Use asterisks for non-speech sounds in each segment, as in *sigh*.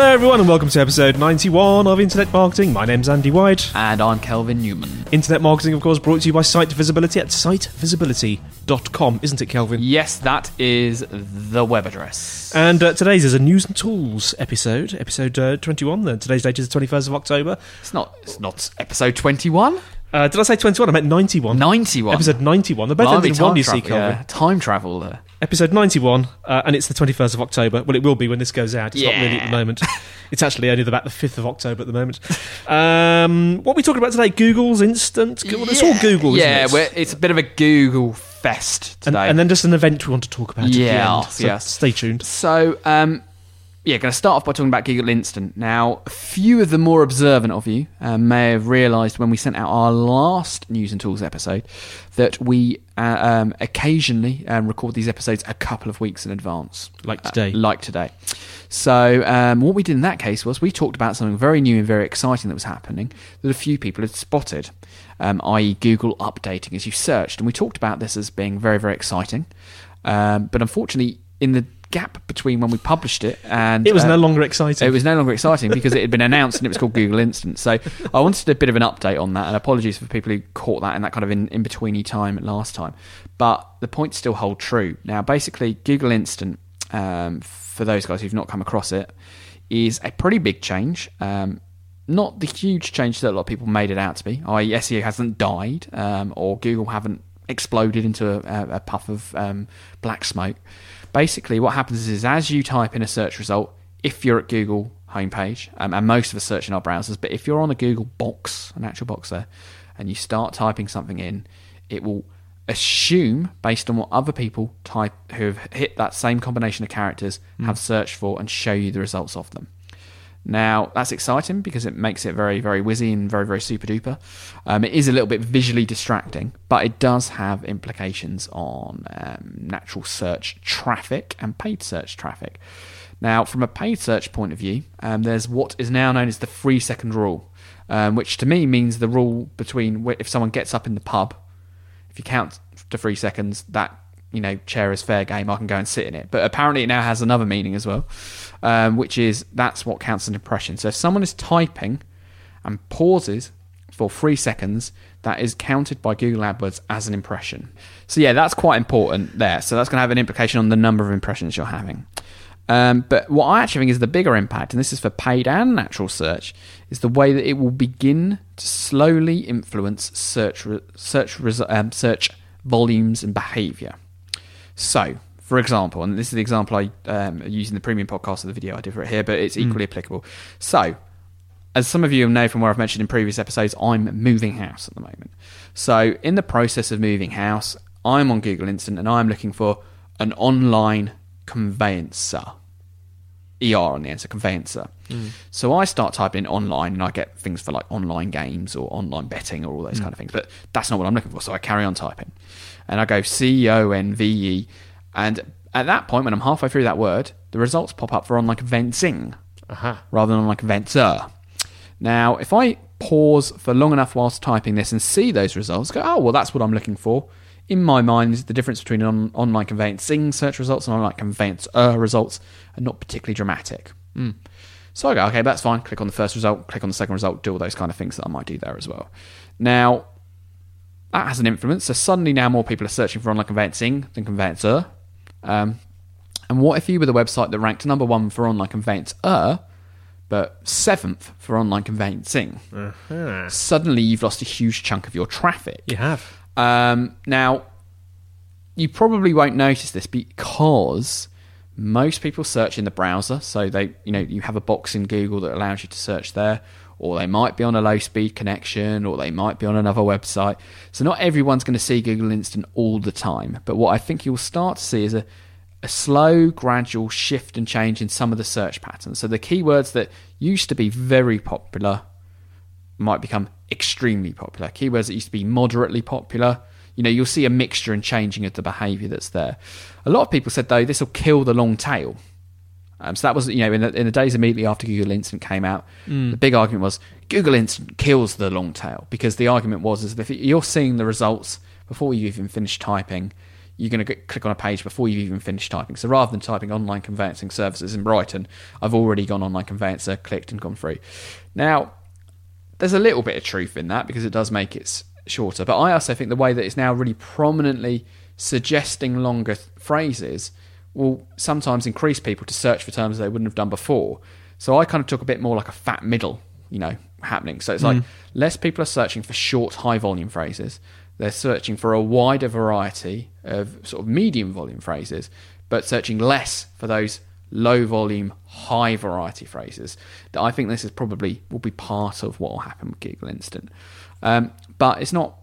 Hello, everyone, and welcome to episode 91 of Internet Marketing. My name's Andy White. And I'm Kelvin Newman. Internet Marketing, of course, brought to you by Site Visibility at sitevisibility.com, isn't it, Kelvin? Yes, that is the web address. And uh, today's is a news and tools episode, episode uh, 21. Then today's date is the 21st of October. It's not. It's not episode twenty-one. Uh, did I say 21? I meant 91. Ninety-one. Episode 91. They're both Blimey, ended in one, time you see, travel, yeah. Time travel there. Episode 91, uh, and it's the 21st of October. Well, it will be when this goes out. It's not really at the moment. *laughs* it's actually only about the 5th of October at the moment. Um, what are we talking about today? Google's Instant? Well, it's all Google, isn't yeah, it? we're- it's a bit of a Google fest and, today. and then just an event we want to talk about at the Yeah, end. So yes. stay tuned. So, um, yeah, going to start off by talking about Google Instant. Now, a few of the more observant of you uh, may have realised when we sent out our last News and Tools episode that we uh, um, occasionally um, record these episodes a couple of weeks in advance. Like today. Uh, like today. So, um, what we did in that case was we talked about something very new and very exciting that was happening that a few people had spotted, um, i.e., Google updating as you searched. And we talked about this as being very, very exciting. Um, but unfortunately, in the gap between when we published it and It was uh, no longer exciting. it was no longer exciting because it had been announced and it was called Google Instant. So I wanted a bit of an update on that, and apologies for people who caught that in that kind of in, in betweeny time last time. But the points still hold true. Now, basically, Google Instant, um, for those guys who've not come across it, is a pretty big change. Um, not the huge change that a lot of people made it out to be. I.e., SEO hasn't died, um, or Google haven't exploded into a, a puff of um, black smoke. Basically, what happens is as you type in a search result, if you're at Google homepage, um, and most of us search in our browsers, but if you're on a Google box, an actual box there, and you start typing something in, it will assume, based on what other people type who have hit that same combination of characters, have searched for, and show you the results of them. Now, that's exciting because it makes it very, very whizzy and very, very super duper. Um, it is a little bit visually distracting, but it does have implications on um, natural search traffic and paid search traffic. Now, from a paid search point of view, um, there's what is now known as the three second rule, um, which to me means the rule between if someone gets up in the pub, if you count to three seconds, that you know chair is fair game. I can go and sit in it. But apparently, it now has another meaning as well, um, which is that's what counts as an impression. So if someone is typing and pauses for three seconds, that is counted by Google AdWords as an impression. So yeah, that's quite important there. So that's going to have an implication on the number of impressions you're having. Um, but what I actually think is the bigger impact, and this is for paid and natural search, is the way that it will begin to slowly influence search re- search resu- um, search volumes and behaviour. So, for example, and this is the example I um, use in the premium podcast of the video I did for it here, but it's equally applicable. So, as some of you know from where I've mentioned in previous episodes, I'm moving house at the moment. So, in the process of moving house, I'm on Google Instant and I'm looking for an online conveyancer. ER on the end, so conveyancer. So I start typing in online and I get things for like online games or online betting or all those kind of things. But that's not what I'm looking for. So I carry on typing. And I go C O N V E. And at that point, when I'm halfway through that word, the results pop up for online conveyancing rather than online conveyancer. Now, if I pause for long enough whilst typing this and see those results, go, oh, well, that's what I'm looking for. In my mind, the difference between on, online conveyancing search results and online conveyancer results are not particularly dramatic. Mm. So I go, okay, that's fine. Click on the first result, click on the second result, do all those kind of things that I might do there as well. Now, that has an influence. So suddenly now more people are searching for online conveyancing than conveyancer. Um, and what if you were the website that ranked number one for online conveyancer, but seventh for online conveyancing? Uh-huh. Suddenly you've lost a huge chunk of your traffic. You have. Um, now, you probably won't notice this because most people search in the browser. So they, you know, you have a box in Google that allows you to search there, or they might be on a low speed connection, or they might be on another website. So not everyone's going to see Google Instant all the time. But what I think you'll start to see is a a slow, gradual shift and change in some of the search patterns. So the keywords that used to be very popular might become extremely popular. Keywords that used to be moderately popular, you know, you'll see a mixture and changing of the behavior that's there. A lot of people said though this will kill the long tail. Um, so that was, you know, in the, in the days immediately after Google Instant came out, the big argument was Google Instant kills the long tail because the argument was is that if you're seeing the results before you even finish typing, you're going to click on a page before you've even finished typing. So rather than typing online conveyancing services in Brighton, I've already gone online conveyancer, clicked, and gone through. Now, there's a little bit of truth in that because it does make it shorter. But I also think the way that it's now really prominently suggesting longer th- phrases will sometimes increase people to search for terms they wouldn't have done before. So I kind of took a bit more like a fat middle, you know, happening. So it's like mm. less people are searching for short, high volume phrases. They're searching for a wider variety of sort of medium volume phrases, but searching less for those low volume, high variety phrases. That I think this is probably will be part of what will happen with Google Instant. Um, but it's not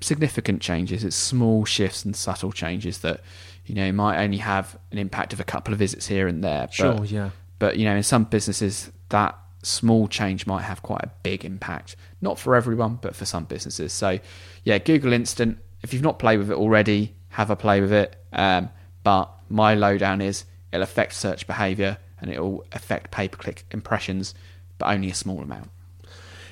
significant changes. It's small shifts and subtle changes that you know might only have an impact of a couple of visits here and there. But, Sure, yeah. But you know, in some businesses, that small change might have quite a big impact. Not for everyone, but for some businesses. So, yeah, Google Instant. If you've not played with it already, have a play with it. Um, but my lowdown is it'll affect search behaviour and it'll affect pay-per-click impressions, but only a small amount.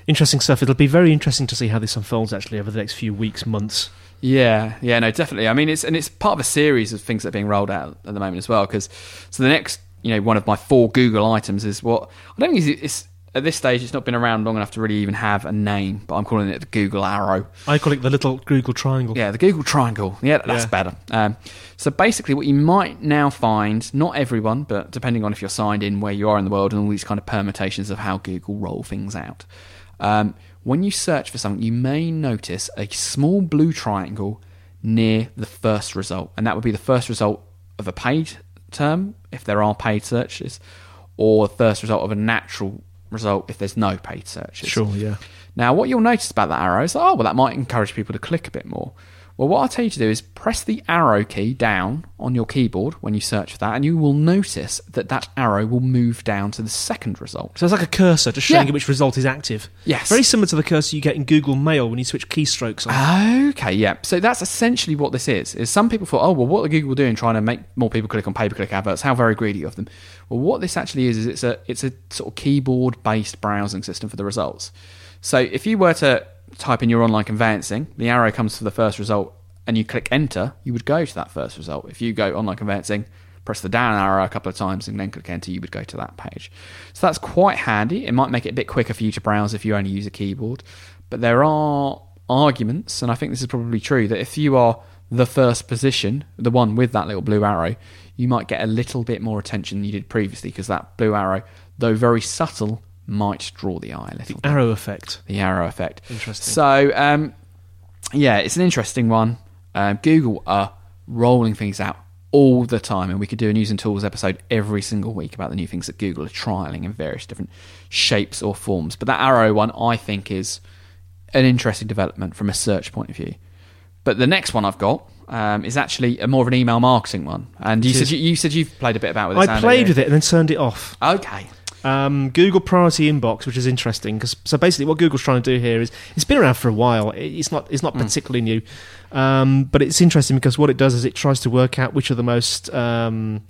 Interesting stuff. It'll be very interesting to see how this unfolds actually over the next few weeks, months. Yeah, yeah, no, definitely. I mean, it's and it's part of a series of things that are being rolled out at the moment as well. Because so the next, you know, one of my four Google items is what I don't think it's, it's at this stage. It's not been around long enough to really even have a name, but I'm calling it the Google Arrow. I call it the little Google triangle. Yeah, the Google Triangle. Yeah, that's Yeah. better. Um, so basically, what you might now find, not everyone, but depending on if you're signed in, where you are in the world, and all these kind of permutations of how Google roll things out. Um, when you search for something, you may notice a small blue triangle near the first result, and that would be the first result of a paid term, if there are paid searches, or the first result of a natural result if there's no paid searches. Sure, yeah. Now, what you'll notice about that arrow is, oh, well, that might encourage people to click a bit more. Well, what I'll tell you to do is press the arrow key down on your keyboard when you search for that, and you will notice that that arrow will move down to the second result. So it's like a cursor just showing Yeah. you which result is active. Yes. Very similar to the cursor you get in Google Mail when you switch keystrokes on. Okay, yeah. So that's essentially what this is. Is some people thought, oh, well, what are Google doing trying to make more people click on pay-per-click adverts? How very greedy of them. Well, what this actually is is it's a it's a sort of keyboard-based browsing system for the results. So if you were to type in your online conveyancing, the arrow comes to the first result, and you click enter, you would go to that first result. If you go online conveyancing, press the down arrow a couple of times and then click enter, you would go to that page. So that's quite handy. It might make it a bit quicker for you to browse if you only use a keyboard. But there are arguments, and I think this is probably true, that if you are the first position, the one with that little blue arrow, you might get a little bit more attention than you did previously because that blue arrow, though very subtle, might draw the eye a little bit Arrow effect. the arrow effect. Interesting. So, um, yeah, it's an interesting one. Um, Google are rolling things out all the time, and we could do a news and tools episode every single week about the new things that Google are trialing in various different shapes or forms. But that arrow one, I think, is an interesting development from a search point of view. But the next one I've got um, is actually a more of an email marketing one, and you said you, you said you've played a bit about with it. I played with it and then turned it off. Okay. Um, Google Priority Inbox, which is interesting because so basically what Google's trying to do here is it's been around for a while. It's not it's not particularly new, um, but it's interesting because what it does is it tries to work out which are the most um,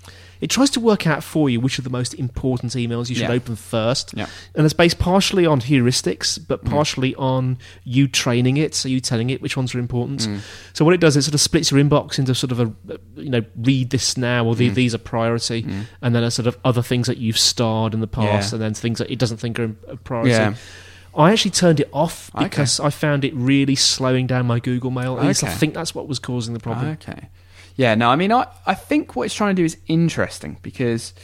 it tries to work out for you which are the most important emails you should Yeah. open first. Yeah. And it's based partially on heuristics, but mm. partially on you training it, so you telling it which ones are important. Mm. So what it does is sort of splits your inbox into sort of a, you know, read this now, or the, mm. these are priority, and then a sort of other things that you've starred in the past, Yeah. and then things that it doesn't think are a priority. I actually turned it off Okay. because I found it really slowing down my Google Mail. At least I think that's what was causing the problem. Okay. Yeah, no, I mean, I, I think what it's trying to do is interesting because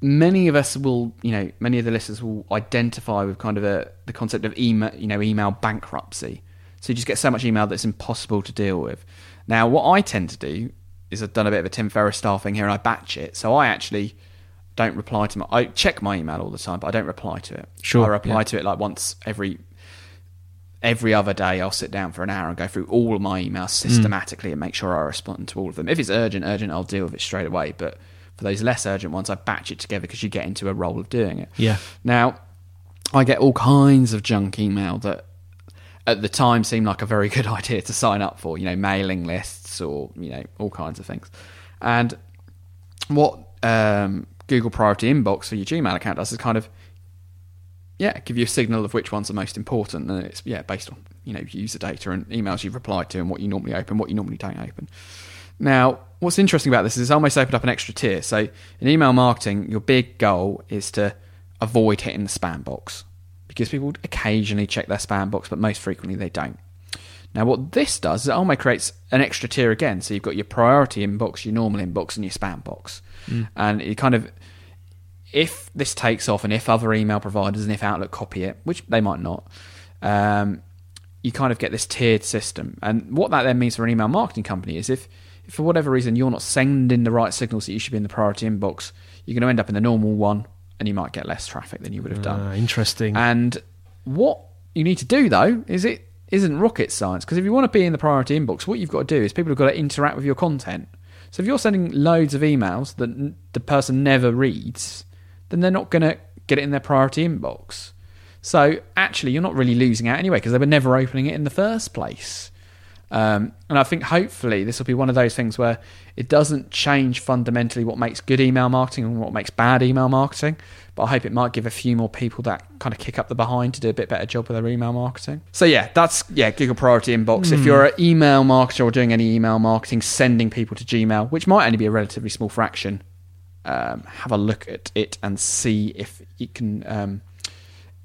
many of us will, you know, many of the listeners will identify with kind of a, the concept of email, you know, email bankruptcy. So you just get so much email that's impossible to deal with. Now, what I tend to do is I've done a bit of a Tim Ferriss style thing here and I batch it. So I actually don't reply to my, I check my email all the time, but I don't reply to it. Sure, I reply yeah. to it like once every every other day I'll sit down for an hour and go through all my emails systematically and make sure I respond to all of them. If it's urgent, urgent, I'll deal with it straight away. But for those less urgent ones, I batch it together because you get into a role of doing it. Yeah. Now, I get all kinds of junk email that at the time seemed like a very *laughs* good idea to sign up for, you know, mailing lists or, you know, all kinds of things. And what um, Google Priority Inbox for your Gmail account does is kind of yeah, give you a signal of which ones are most important, and it's yeah based on you know user data and emails you've replied to and what you normally open, what you normally don't open. Now, what's interesting about this is it's almost opened up an extra tier. So in email marketing, your big goal is to avoid hitting the spam box because people occasionally check their spam box, but most frequently they don't. Now, what this does is it almost creates an extra tier again. So you've got your priority inbox, your normal inbox, and your spam box, hmm. and it kind of if this takes off and if other email providers and if Outlook copy it, which they might not, um, you kind of get this tiered system. And what that then means for an email marketing company is if, if for whatever reason you're not sending the right signals that you should be in the priority inbox, you're going to end up in the normal one and you might get less traffic than you would have done. Ah, interesting. And what you need to do though is it isn't rocket science because if you want to be in the priority inbox, what you've got to do is people have got to interact with your content. So if you're sending loads of emails that the person never reads, then they're not going to get it in their priority inbox. So actually, you're not really losing out anyway because they were never opening it in the first place. Um, and I think hopefully this will be one of those things where it doesn't change fundamentally what makes good email marketing and what makes bad email marketing. But I hope it might give a few more people that kind of kick up the behind to do a bit better job with their email marketing. So yeah, that's yeah Google Priority Inbox. If you're an email marketer or doing any email marketing, sending people to Gmail, which might only be a relatively small fraction, um, have a look at it and see if it can um,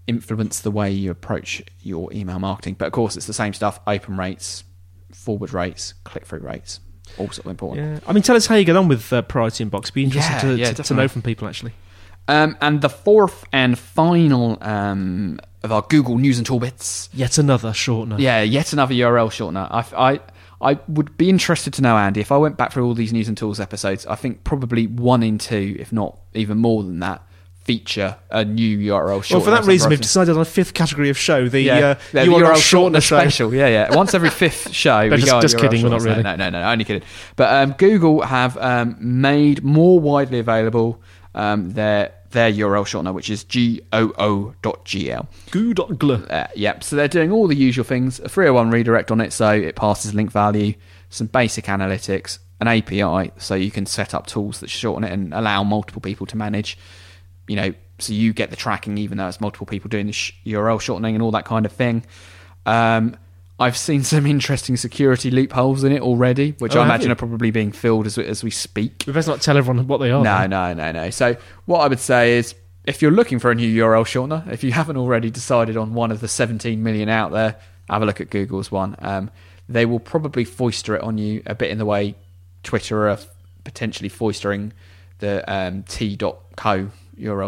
influence the way you approach your email marketing. But of course, it's the same stuff: open rates, forward rates, click through rates, all sort of important. yeah. I mean, tell us how you get on with uh, Priority Inbox. Be interested Yeah, to, yeah, to, to know from people, actually. Um, and the fourth and final um, of our Google News and Tool bits. Yet another shortener. Yeah, yet another URL shortener. I, I, I would be interested to know, Andy, if I went back through all these News and Tools episodes, I think probably one in two, if not even more than that, feature a new URL shortener. Well, for that reason, we've decided on a fifth category of show, the yeah, uh, the URL, URL shortener special. Yeah, yeah. Once every *laughs* fifth show, we just- go just kidding, we're not really. No, no, no, no, only kidding. But um, Google have um, made more widely available um, their their URL shortener, which is goo.gl. Goo.gl. Uh, yep. So they're doing all the usual things. A 301 redirect on it, so it passes link value, some basic analytics, an API, so you can set up tools that shorten it and allow multiple people to manage. You know, so you get the tracking even though it's multiple people doing the sh- URL shortening and all that kind of thing. Um, I've seen some interesting security loopholes in it already, which Oh, I imagine you? are probably being filled as we, as we speak. We best not tell everyone what they are. No, no, no, no. So what I would say is, if you're looking for a new URL shortener, if you haven't already decided on one of the 17 million out there, have a look at Google's one. Um, they will probably foister it on you a bit in the way Twitter are potentially foistering the um, t.co URL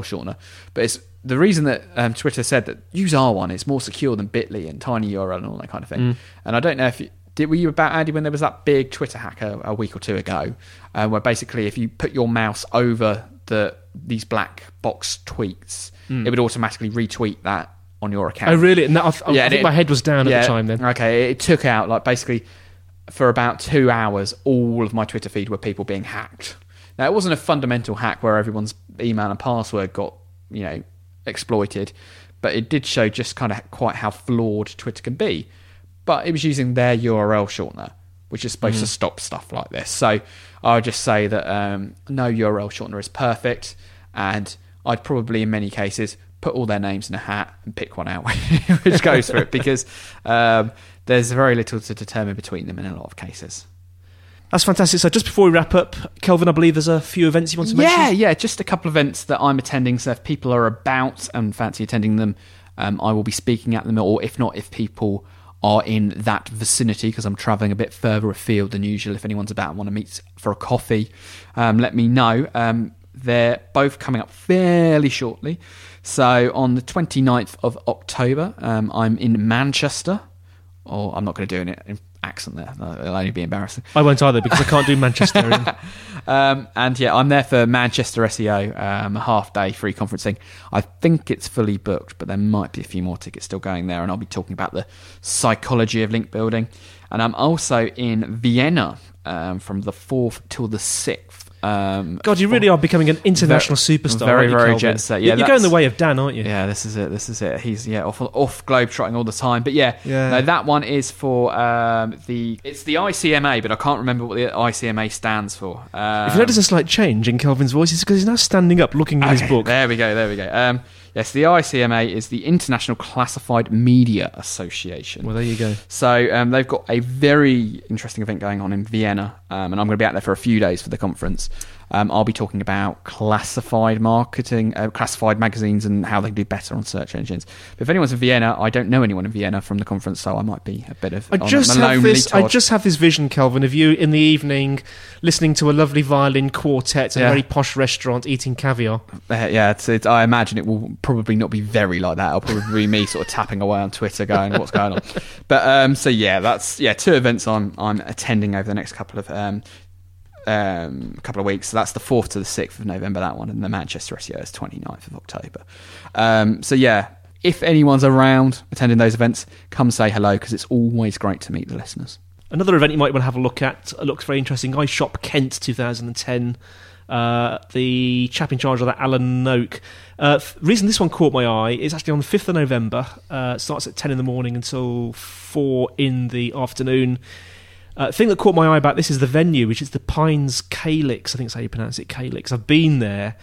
shortener. But it's the reason that um, Twitter said that use our one is more secure than Bitly and Tiny URL and all that kind of thing. And I don't know if you, did were you about Andy when there was that big Twitter hack a, a week or two ago, uh, where basically if you put your mouse over the these black box tweets, it would automatically retweet that on your account. Oh, really? I, th- I think it- my head was down at the time then. Okay, it took out like basically for about two hours, all of my Twitter feed were people being hacked. Now it wasn't a fundamental hack where everyone's email and password got you know exploited, but it did show just kind of quite how flawed Twitter can be. But it was using their URL shortener, which is supposed to stop stuff like this. So I would just say that um, no URL shortener is perfect, and I'd probably in many cases put all their names in a hat and pick one out *laughs* which goes for it because um, there's very little to determine between them in a lot of cases. That's fantastic. So just before we wrap up, Kelvin, I believe there's a few events you want to mention. yeah, yeah, just a couple of events that I'm attending. So if people are about and fancy attending them, um, I will be speaking at them. Or if not, if people are in that vicinity, because I'm travelling a bit further afield than usual. If anyone's about and want to meet for a coffee, um, let me know. Um, they're both coming up fairly shortly. So on the 29th of October, um, I'm in Manchester. Or I'm not going to do it an accent there. It'll only be embarrassing. I won't either because I can't do *laughs* Manchester. Um, and yeah, I'm there for Manchester SEO, um, a half day free conferencing. I think it's fully booked, but there might be a few more tickets still going there. And I'll be talking about the psychology of link building. And I'm also in Vienna um, from the 4th till the 6th. Um, God, you really are becoming an international Very- superstar. very, very Kelvin? jet set. Yeah, you're going the way of Dan, aren't you? Yeah, this is it. This is it. He's yeah off off globe trotting all the time. But yeah, Yeah. no, that one is for um, the it's the ICMA, but I can't remember what the ICMA stands for. Um, If you notice a slight change in Kelvin's voice, it's because he's now standing up, looking at his book. There we go. There we go. Yes, the ICMA is the International Classified Media Association. Well, there you go. So um, they've got a very interesting event going on in Vienna, um, and I'm going to be out there for a few days for the conference. Um, I'll be talking about classified marketing, uh, classified magazines, and how they can do better on search engines. But if anyone's in Vienna, I don't know anyone in Vienna from the conference, so I might be a bit of I just a have this. I just have this vision, Kelvin, of you in the evening, listening to a lovely violin quartet at Yeah. a very posh restaurant, eating caviar. Uh, yeah, it's, it's, I imagine it will probably not be very like that. It'll probably be me sort of tapping away on Twitter, going, "What's going on?" *laughs* But um, so yeah, that's yeah, two events I'm I'm attending over the next couple of um, um, couple of weeks. So that's the fourth to the sixth of November. That one, and the Manchester SEO is 29th of October. Um, so yeah, if anyone's around attending those events, come say hello because it's always great to meet the listeners. Another event you might want to have a look at looks very interesting. iShop Kent 2010. Uh, the chap in charge of that, Alan Noak. Uh, reason this one caught my eye is actually on the 5th of November. Uh, starts at 10 in the morning until 4 in the afternoon. Uh, thing that caught my eye about this is the venue, which is the Pines Calyx. I think that's how you pronounce it, Calyx. I've been there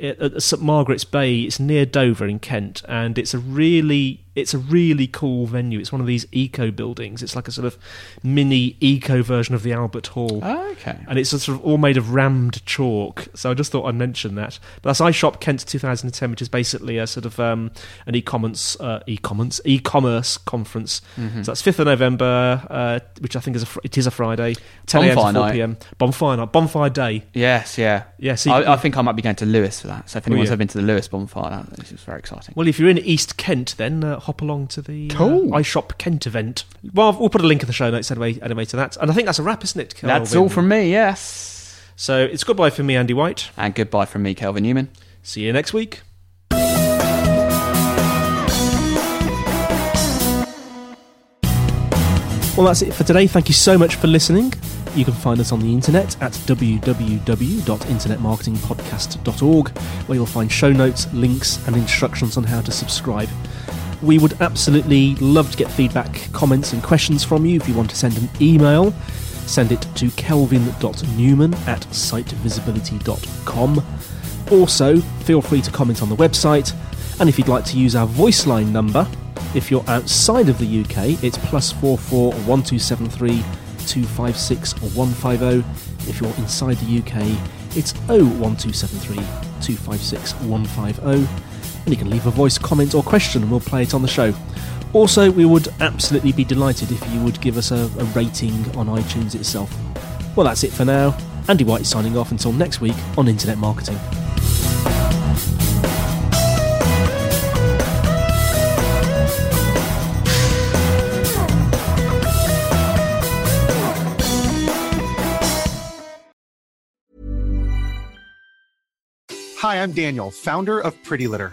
at St Margaret's Bay. It's near Dover in Kent, and it's a really it's a really cool venue. It's one of these eco buildings. It's like a sort of mini eco version of the Albert Hall. Okay. And it's sort of all made of rammed chalk. So I just thought I'd mention that. But that's iShop Kent 2010, which is basically a sort of um, an e-commerce, uh, e-commerce, e-commerce conference. Mm-hmm. So that's 5th of November, uh, which I think is a fr- it is a Friday, 10 a.m. Bonfire to 4 night. p.m. Bonfire night, bonfire day. Yes, yeah, Yeah, so I, I think I might be going to Lewes for that. So if anyone's ever been to the Lewes bonfire, that this is very exciting. Well, if you're in East Kent, then uh, hop along to the Cool. uh, iShop Kent event. Well, we'll put a link in the show notes anyway, anyway to that. And I think that's a wrap, isn't it? That's all from me. Yes. So it's goodbye from me, Andy White. And goodbye from me, Kelvin Newman. See you next week. Well, that's it for today. Thank you so much for listening. You can find us on the internet at www.internetmarketingpodcast.org, where you'll find show notes, links, and instructions on how to subscribe. We would absolutely love to get feedback, comments, and questions from you. If you want to send an email, send it to kelvin.newman at sitevisibility.com. Also, feel free to comment on the website, and if you'd like to use our voice line number, if you're outside of the UK, it's plus four four one two seven three two five six one five zero. If you're inside the UK, it's oh one two seven three two five six one five zero, and you can leave a voice comment or question, and we'll play it on the show. Also, we would absolutely be delighted if you would give us a, a rating on iTunes itself. Well, that's it for now. Andy White is signing off until next week on Internet Marketing. Hi, I'm Daniel, founder of Pretty Litter.